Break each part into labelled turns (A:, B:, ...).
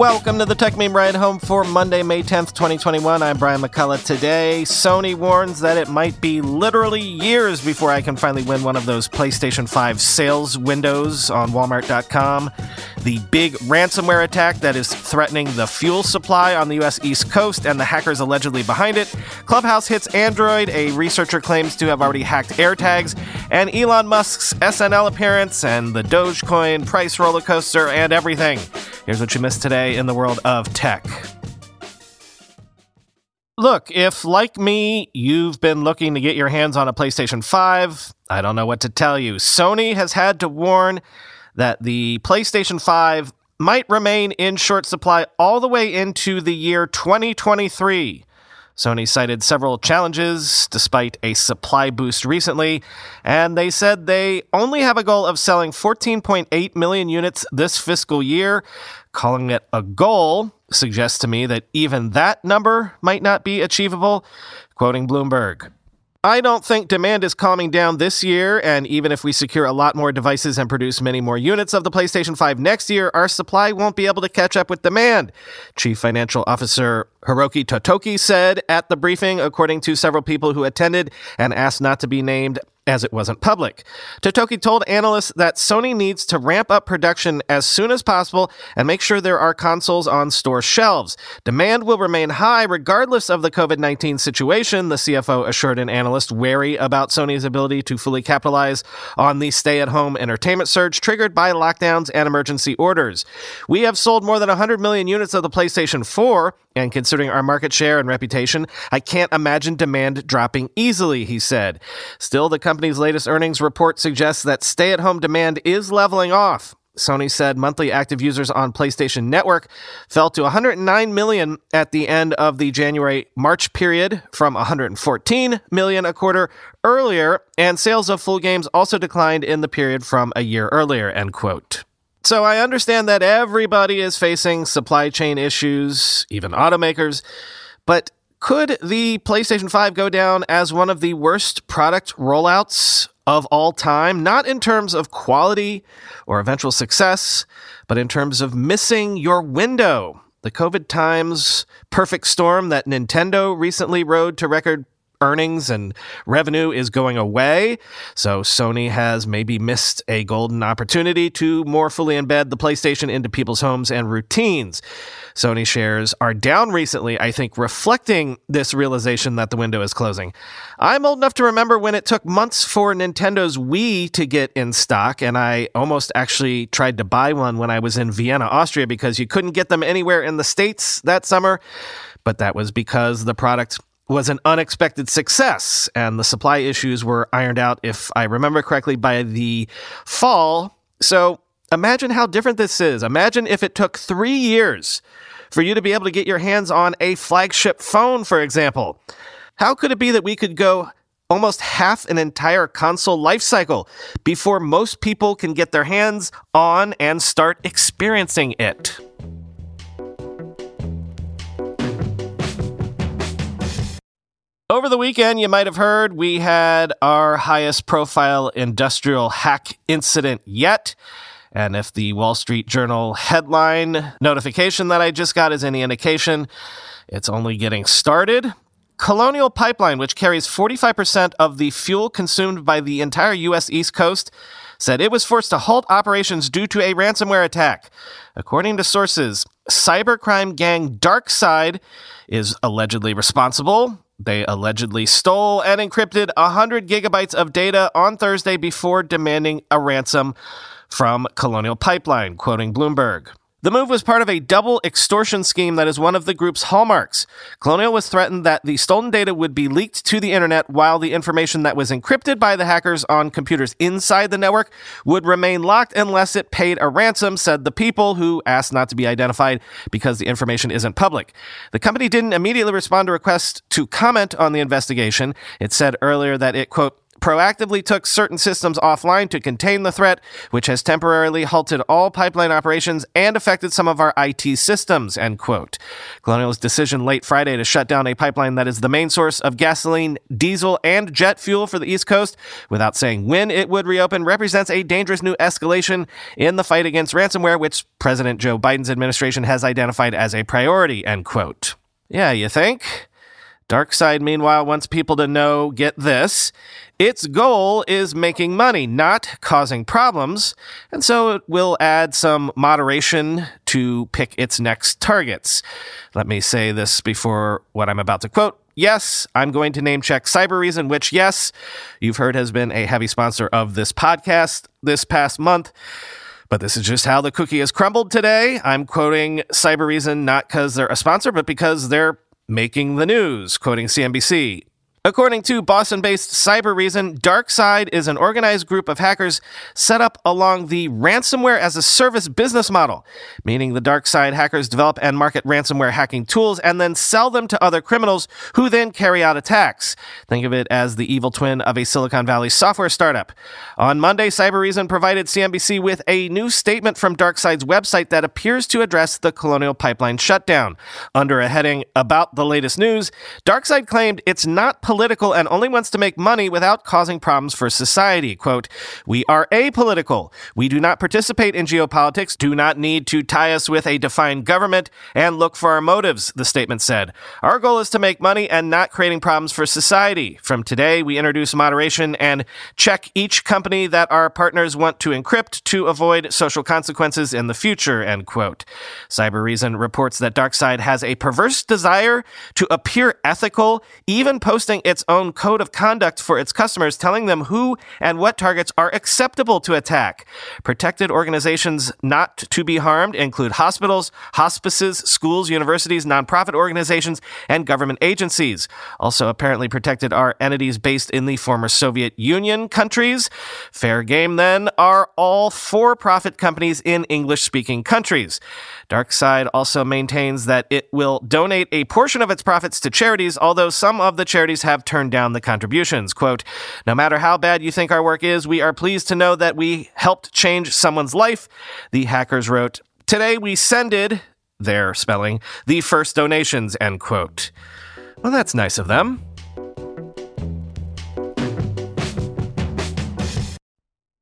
A: Welcome to the Techmeme Ride Home for Monday, May 10th, 2021. I'm Brian McCullough. Today, Sony warns that it might be literally years before I can finally win one of those PlayStation 5 sales windows on Walmart.com. The big ransomware attack that is threatening the fuel supply on the U.S. East Coast and the hackers allegedly behind it. Clubhouse hits Android. A researcher claims to have already hacked AirTags. And Elon Musk's SNL appearance and the Dogecoin price roller coaster and everything. Here's what you missed today in the world of tech. Look, if like me, you've been looking to get your hands on a PlayStation 5, I don't know what to tell you. Sony has had to warn that the PlayStation 5 might remain in short supply all the way into the year 2023. Sony cited several challenges despite a supply boost recently, and they said they only have a goal of selling 14.8 million units this fiscal year. Calling it a goal suggests to me that even that number might not be achievable. Quoting Bloomberg. I don't think demand is calming down this year, and even if we secure a lot more devices and produce many more units of the PlayStation 5 next year, our supply won't be able to catch up with demand. Chief Financial Officer Hiroki Totoki said at the briefing, according to several people who attended and asked not to be named as it wasn't public. Totoki told analysts that Sony needs to ramp up production as soon as possible and make sure there are consoles on store shelves. Demand will remain high regardless of the COVID 19 situation, the CFO assured an analyst wary about Sony's ability to fully capitalize on the stay at home entertainment surge triggered by lockdowns and emergency orders. We have sold more than 100 million units of the PlayStation 4, and considering our market share and reputation, I can't imagine demand dropping easily, he said. Still, the company's latest earnings report suggests that stay at home demand is leveling off. Sony said monthly active users on PlayStation Network fell to 109 million at the end of the January March period from 114 million a quarter earlier, and sales of full games also declined in the period from a year earlier, end quote. So I understand that everybody is facing supply chain issues, even automakers, but could the PlayStation 5 go down as one of the worst product rollouts of all time? Not in terms of quality or eventual success, but in terms of missing your window. The COVID times perfect storm that Nintendo recently rode to record earnings and revenue is going away. So Sony has maybe missed a golden opportunity to more fully embed the PlayStation into people's homes and routines. Sony shares are down recently, I think, reflecting this realization that the window is closing. I'm old enough to remember when it took months for Nintendo's Wii to get in stock, and I almost actually tried to buy one when I was in Vienna, Austria, because you couldn't get them anywhere in the States that summer. But that was because the product was an unexpected success, and the supply issues were ironed out, if I remember correctly, by the fall. So imagine how different this is. Imagine if it took three years for you to be able to get your hands on a flagship phone, for example. How could it be that we could go almost half an entire console lifecycle before most people can get their hands on and start experiencing it? Over the weekend, you might have heard we had our highest profile industrial hack incident yet. And if the Wall Street Journal headline notification that I just got is any indication, it's only getting started. Colonial Pipeline, which carries 45% of the fuel consumed by the entire U.S. East Coast, said it was forced to halt operations due to a ransomware attack. According to sources, cybercrime gang DarkSide is allegedly responsible. They allegedly stole and encrypted 100 gigabytes of data on Thursday before demanding a ransom from Colonial Pipeline, quoting Bloomberg. The move was part of a double extortion scheme that is one of the group's hallmarks. Colonial was threatened that the stolen data would be leaked to the internet while the information that was encrypted by the hackers on computers inside the network would remain locked unless it paid a ransom, said the people who asked not to be identified because the information isn't public. The company didn't immediately respond to requests to comment on the investigation. It said earlier that it, quote, proactively took certain systems offline to contain the threat, which has temporarily halted all pipeline operations and affected some of our IT systems, end quote. Colonial's decision late Friday to shut down a pipeline that is the main source of gasoline, diesel, and jet fuel for the East Coast without saying when it would reopen represents a dangerous new escalation in the fight against ransomware, which President Joe Biden's administration has identified as a priority, end quote. Yeah, you think? DarkSide, meanwhile, wants people to know get this its goal is making money, not causing problems, and so it will add some moderation to pick its next targets. Let me say this before what I'm about to quote. Yes, I'm going to name check Cybereason, which, yes, you've heard has been a heavy sponsor of this podcast this past month. But this is just how the cookie has crumbled today. I'm quoting Cybereason not because they're a sponsor, but because they're making the news, quoting CNBC. According to Boston based Cybereason, DarkSide is an organized group of hackers set up along the ransomware as a service business model, meaning the DarkSide hackers develop and market ransomware hacking tools and then sell them to other criminals who then carry out attacks. Think of it as the evil twin of a Silicon Valley software startup. On Monday, Cybereason provided CNBC with a new statement from DarkSide's website that appears to address the Colonial Pipeline shutdown. Under a heading about the latest news, DarkSide claimed it's not political and only wants to make money without causing problems for society. Quote, We are apolitical. We do not participate in geopolitics, do not need to tie us with a defined government, and look for our motives, the statement said. Our goal is to make money and not creating problems for society. From today, we introduce moderation and check each company that our partners want to encrypt to avoid social consequences in the future, end quote. Cybereason reports that DarkSide has a perverse desire to appear ethical, even posting its own code of conduct for its customers, telling them who and what targets are acceptable to attack. Protected organizations not to be harmed include hospitals, hospices, schools, universities, nonprofit organizations, and government agencies. Also, apparently protected are entities based in the former Soviet Union countries. Fair game, then, are all for profit companies in English speaking countries. DarkSide also maintains that it will donate a portion of its profits to charities, although some of the charities have turned down the contributions. Quote, No matter how bad you think our work is, we are pleased to know that we helped change someone's life. The hackers wrote, Today we sended, their spelling, the first donations, end quote. Well, that's nice of them.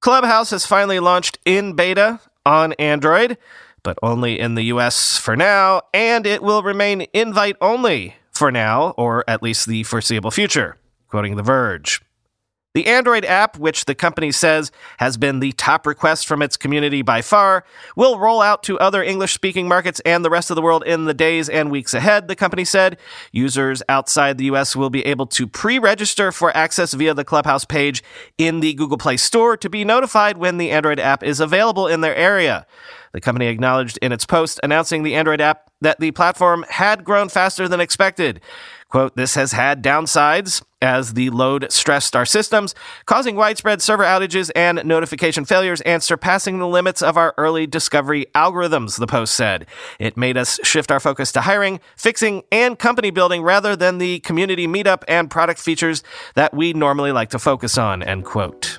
A: Clubhouse has finally launched in beta on Android, but only in the US for now, and it will remain invite only for now, or at least the foreseeable future, quoting The Verge. The Android app, which the company says has been the top request from its community by far, will roll out to other English speaking markets and the rest of the world in the days and weeks ahead, the company said. Users outside the US will be able to pre register for access via the Clubhouse page in the Google Play Store to be notified when the Android app is available in their area. The company acknowledged in its post announcing the Android app that the platform had grown faster than expected. Quote, this has had downsides as the load stressed our systems, causing widespread server outages and notification failures and surpassing the limits of our early discovery algorithms, the post said. It made us shift our focus to hiring, fixing, and company building rather than the community meetup and product features that we normally like to focus on, end quote.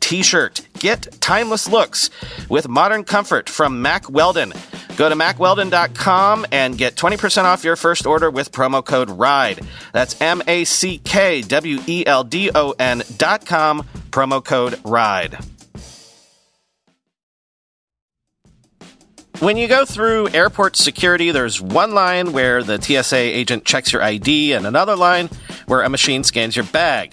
A: t shirt. Get timeless looks with modern comfort from Mack Weldon. Go to mackweldon.com and get 20% off your first order with promo code RIDE. That's M A C K W E L D O N.com, promo code RIDE. When you go through airport security, there's one line where the TSA agent checks your ID and another line where a machine scans your bag.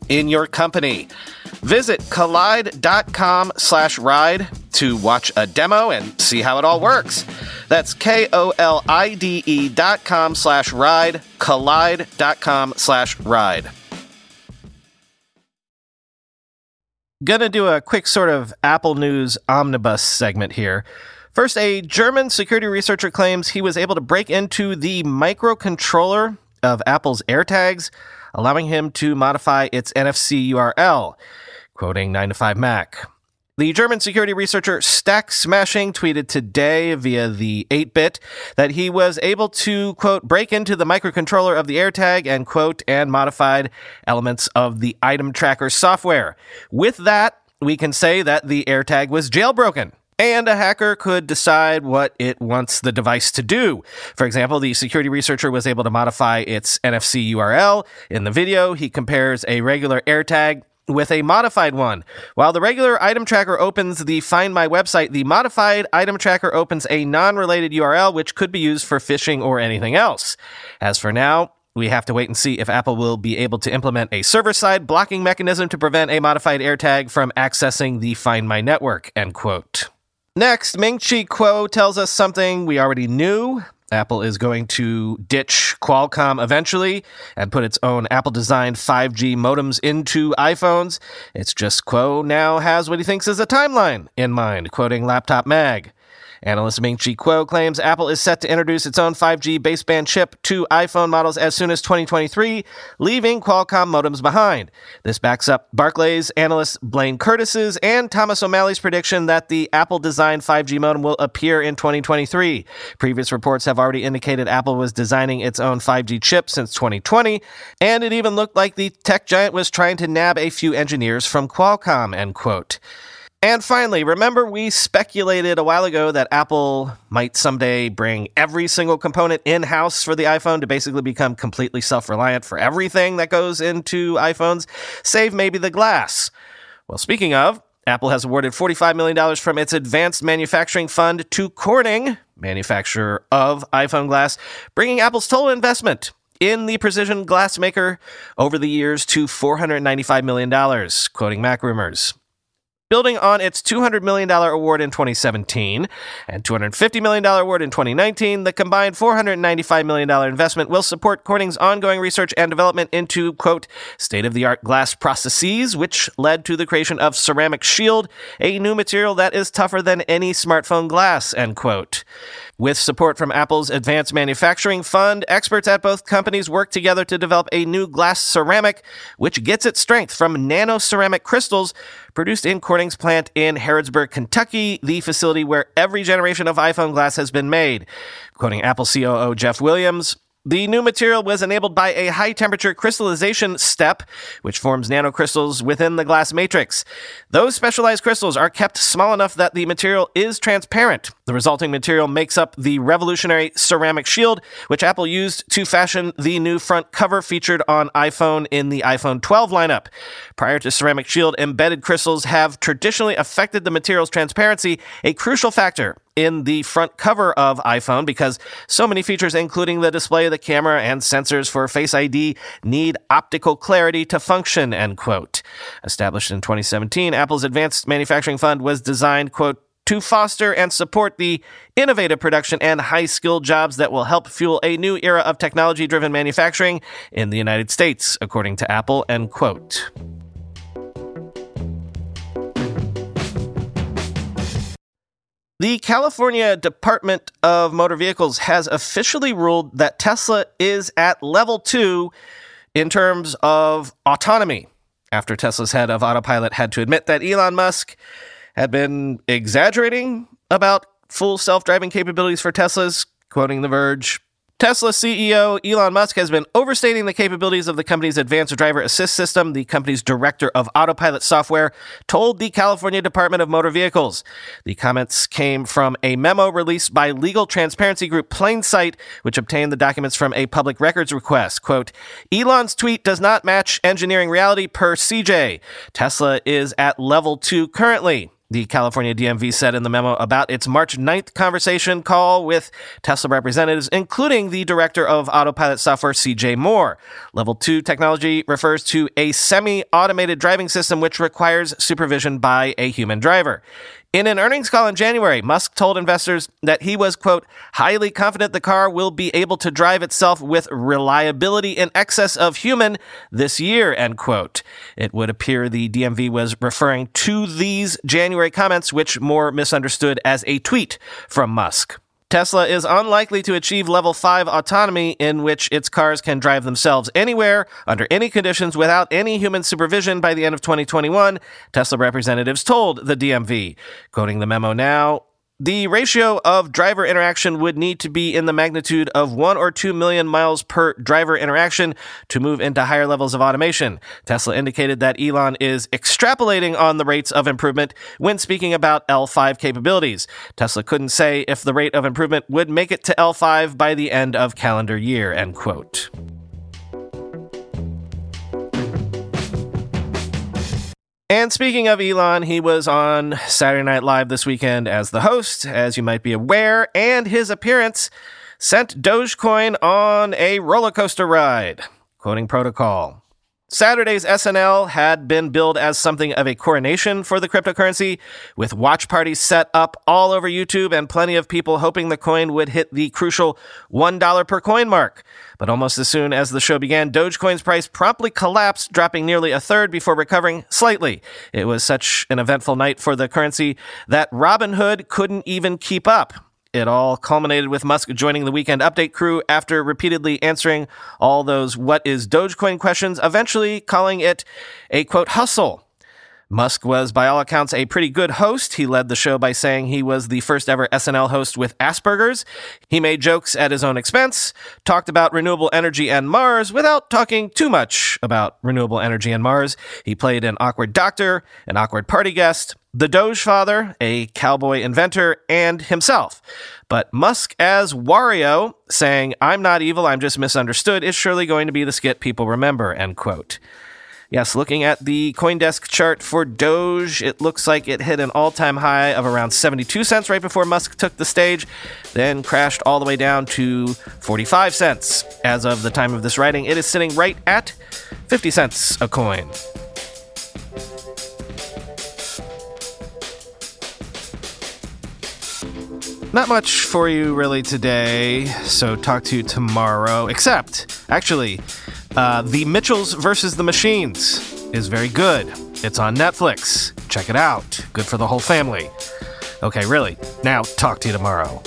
A: in your company. Visit kolide.com slash ride to watch a demo and see how it all works. That's K-O-L-I-D-E dot com slash ride, kolide.com slash ride. Gonna do a quick sort of Apple News omnibus segment here. First, a German security researcher claims he was able to break into the microcontroller of Apple's AirTags, allowing him to modify its NFC URL. Quoting 9 to 5 Mac. The German security researcher Stack Smashing tweeted today via the 8 bit that he was able to, quote, break into the microcontroller of the AirTag and, quote, and modified elements of the item tracker software. With that, we can say that the AirTag was jailbroken. And a hacker could decide what it wants the device to do. For example, the security researcher was able to modify its NFC URL. In the video, he compares a regular AirTag with a modified one. While the regular item tracker opens the Find My website, the modified item tracker opens a non related URL which could be used for phishing or anything else. As for now, we have to wait and see if Apple will be able to implement a server side blocking mechanism to prevent a modified AirTag from accessing the Find My network. End quote. Next, Ming Chi Kuo tells us something we already knew. Apple is going to ditch Qualcomm eventually and put its own Apple designed 5G modems into iPhones. It's just Kuo now has what he thinks is a timeline in mind, quoting Laptop Mag. Analyst Ming Chi Kuo claims Apple is set to introduce its own 5G baseband chip to iPhone models as soon as 2023, leaving Qualcomm modems behind. This backs up Barclays analyst Blaine Curtis's and Thomas O'Malley's prediction that the Apple designed 5G modem will appear in 2023. Previous reports have already indicated Apple was designing its own 5G chip since 2020, and it even looked like the tech giant was trying to nab a few engineers from Qualcomm, end quote. And finally, remember we speculated a while ago that Apple might someday bring every single component in house for the iPhone to basically become completely self reliant for everything that goes into iPhones, save maybe the glass. Well, speaking of, Apple has awarded $45 million from its Advanced Manufacturing Fund to Corning, manufacturer of iPhone glass, bringing Apple's total investment in the precision glass maker over the years to $495 million, quoting Mac Rumors building on its $200 million award in 2017 and $250 million award in 2019, the combined $495 million investment will support Corning's ongoing research and development into, quote, state of the art glass processes, which led to the creation of Ceramic Shield, a new material that is tougher than any smartphone glass, end quote. With support from Apple's Advanced Manufacturing Fund, experts at both companies work together to develop a new glass ceramic, which gets its strength from nano ceramic crystals produced in Corning's plant in Harrodsburg, Kentucky, the facility where every generation of iPhone glass has been made. Quoting Apple COO Jeff Williams, the new material was enabled by a high temperature crystallization step, which forms nanocrystals within the glass matrix. Those specialized crystals are kept small enough that the material is transparent. The resulting material makes up the revolutionary ceramic shield, which Apple used to fashion the new front cover featured on iPhone in the iPhone 12 lineup. Prior to ceramic shield, embedded crystals have traditionally affected the material's transparency, a crucial factor in the front cover of iPhone because so many features, including the display the camera and sensors for Face ID, need optical clarity to function, end quote. Established in 2017, Apple's Advanced Manufacturing Fund was designed, quote, to foster and support the innovative production and high skilled jobs that will help fuel a new era of technology driven manufacturing in the United States, according to Apple. End quote. The California Department of Motor Vehicles has officially ruled that Tesla is at level two in terms of autonomy, after Tesla's head of autopilot had to admit that Elon Musk had been exaggerating about full self driving capabilities for Teslas, quoting The Verge. Tesla CEO Elon Musk has been overstating the capabilities of the company's advanced driver assist system. The company's director of autopilot software told the California Department of Motor Vehicles. The comments came from a memo released by legal transparency group PlainSite, which obtained the documents from a public records request. Quote, Elon's tweet does not match engineering reality per CJ. Tesla is at level two currently. The California DMV said in the memo about its March 9th conversation call with Tesla representatives, including the director of autopilot software, CJ Moore. Level 2 technology refers to a semi automated driving system which requires supervision by a human driver. In an earnings call in January, Musk told investors that he was, quote, highly confident the car will be able to drive itself with reliability in excess of human this year, end quote. It would appear the DMV was referring to these January comments, which Moore misunderstood as a tweet from Musk. Tesla is unlikely to achieve level 5 autonomy in which its cars can drive themselves anywhere, under any conditions, without any human supervision by the end of 2021, Tesla representatives told the DMV. Quoting the memo now, the ratio of driver interaction would need to be in the magnitude of 1 or 2 million miles per driver interaction to move into higher levels of automation. Tesla indicated that Elon is extrapolating on the rates of improvement when speaking about L5 capabilities. Tesla couldn't say if the rate of improvement would make it to L5 by the end of calendar year, end quote. And speaking of Elon, he was on Saturday Night Live this weekend as the host, as you might be aware, and his appearance sent Dogecoin on a roller coaster ride. Quoting protocol. Saturday's SNL had been billed as something of a coronation for the cryptocurrency, with watch parties set up all over YouTube and plenty of people hoping the coin would hit the crucial $1 per coin mark. But almost as soon as the show began, Dogecoin's price promptly collapsed, dropping nearly a third before recovering slightly. It was such an eventful night for the currency that Robinhood couldn't even keep up. It all culminated with Musk joining the weekend update crew after repeatedly answering all those what is Dogecoin questions, eventually calling it a quote hustle. Musk was, by all accounts, a pretty good host. He led the show by saying he was the first ever SNL host with Asperger's. He made jokes at his own expense, talked about renewable energy and Mars without talking too much about renewable energy and Mars. He played an awkward doctor, an awkward party guest, the Doge father, a cowboy inventor, and himself. But Musk as Wario saying, I'm not evil, I'm just misunderstood, is surely going to be the skit people remember, end quote. Yes, looking at the Coindesk chart for Doge, it looks like it hit an all time high of around 72 cents right before Musk took the stage, then crashed all the way down to 45 cents. As of the time of this writing, it is sitting right at 50 cents a coin. Not much for you really today, so talk to you tomorrow. Except, actually, uh, The Mitchells versus the Machines is very good. It's on Netflix. Check it out. Good for the whole family. Okay, really. Now, talk to you tomorrow.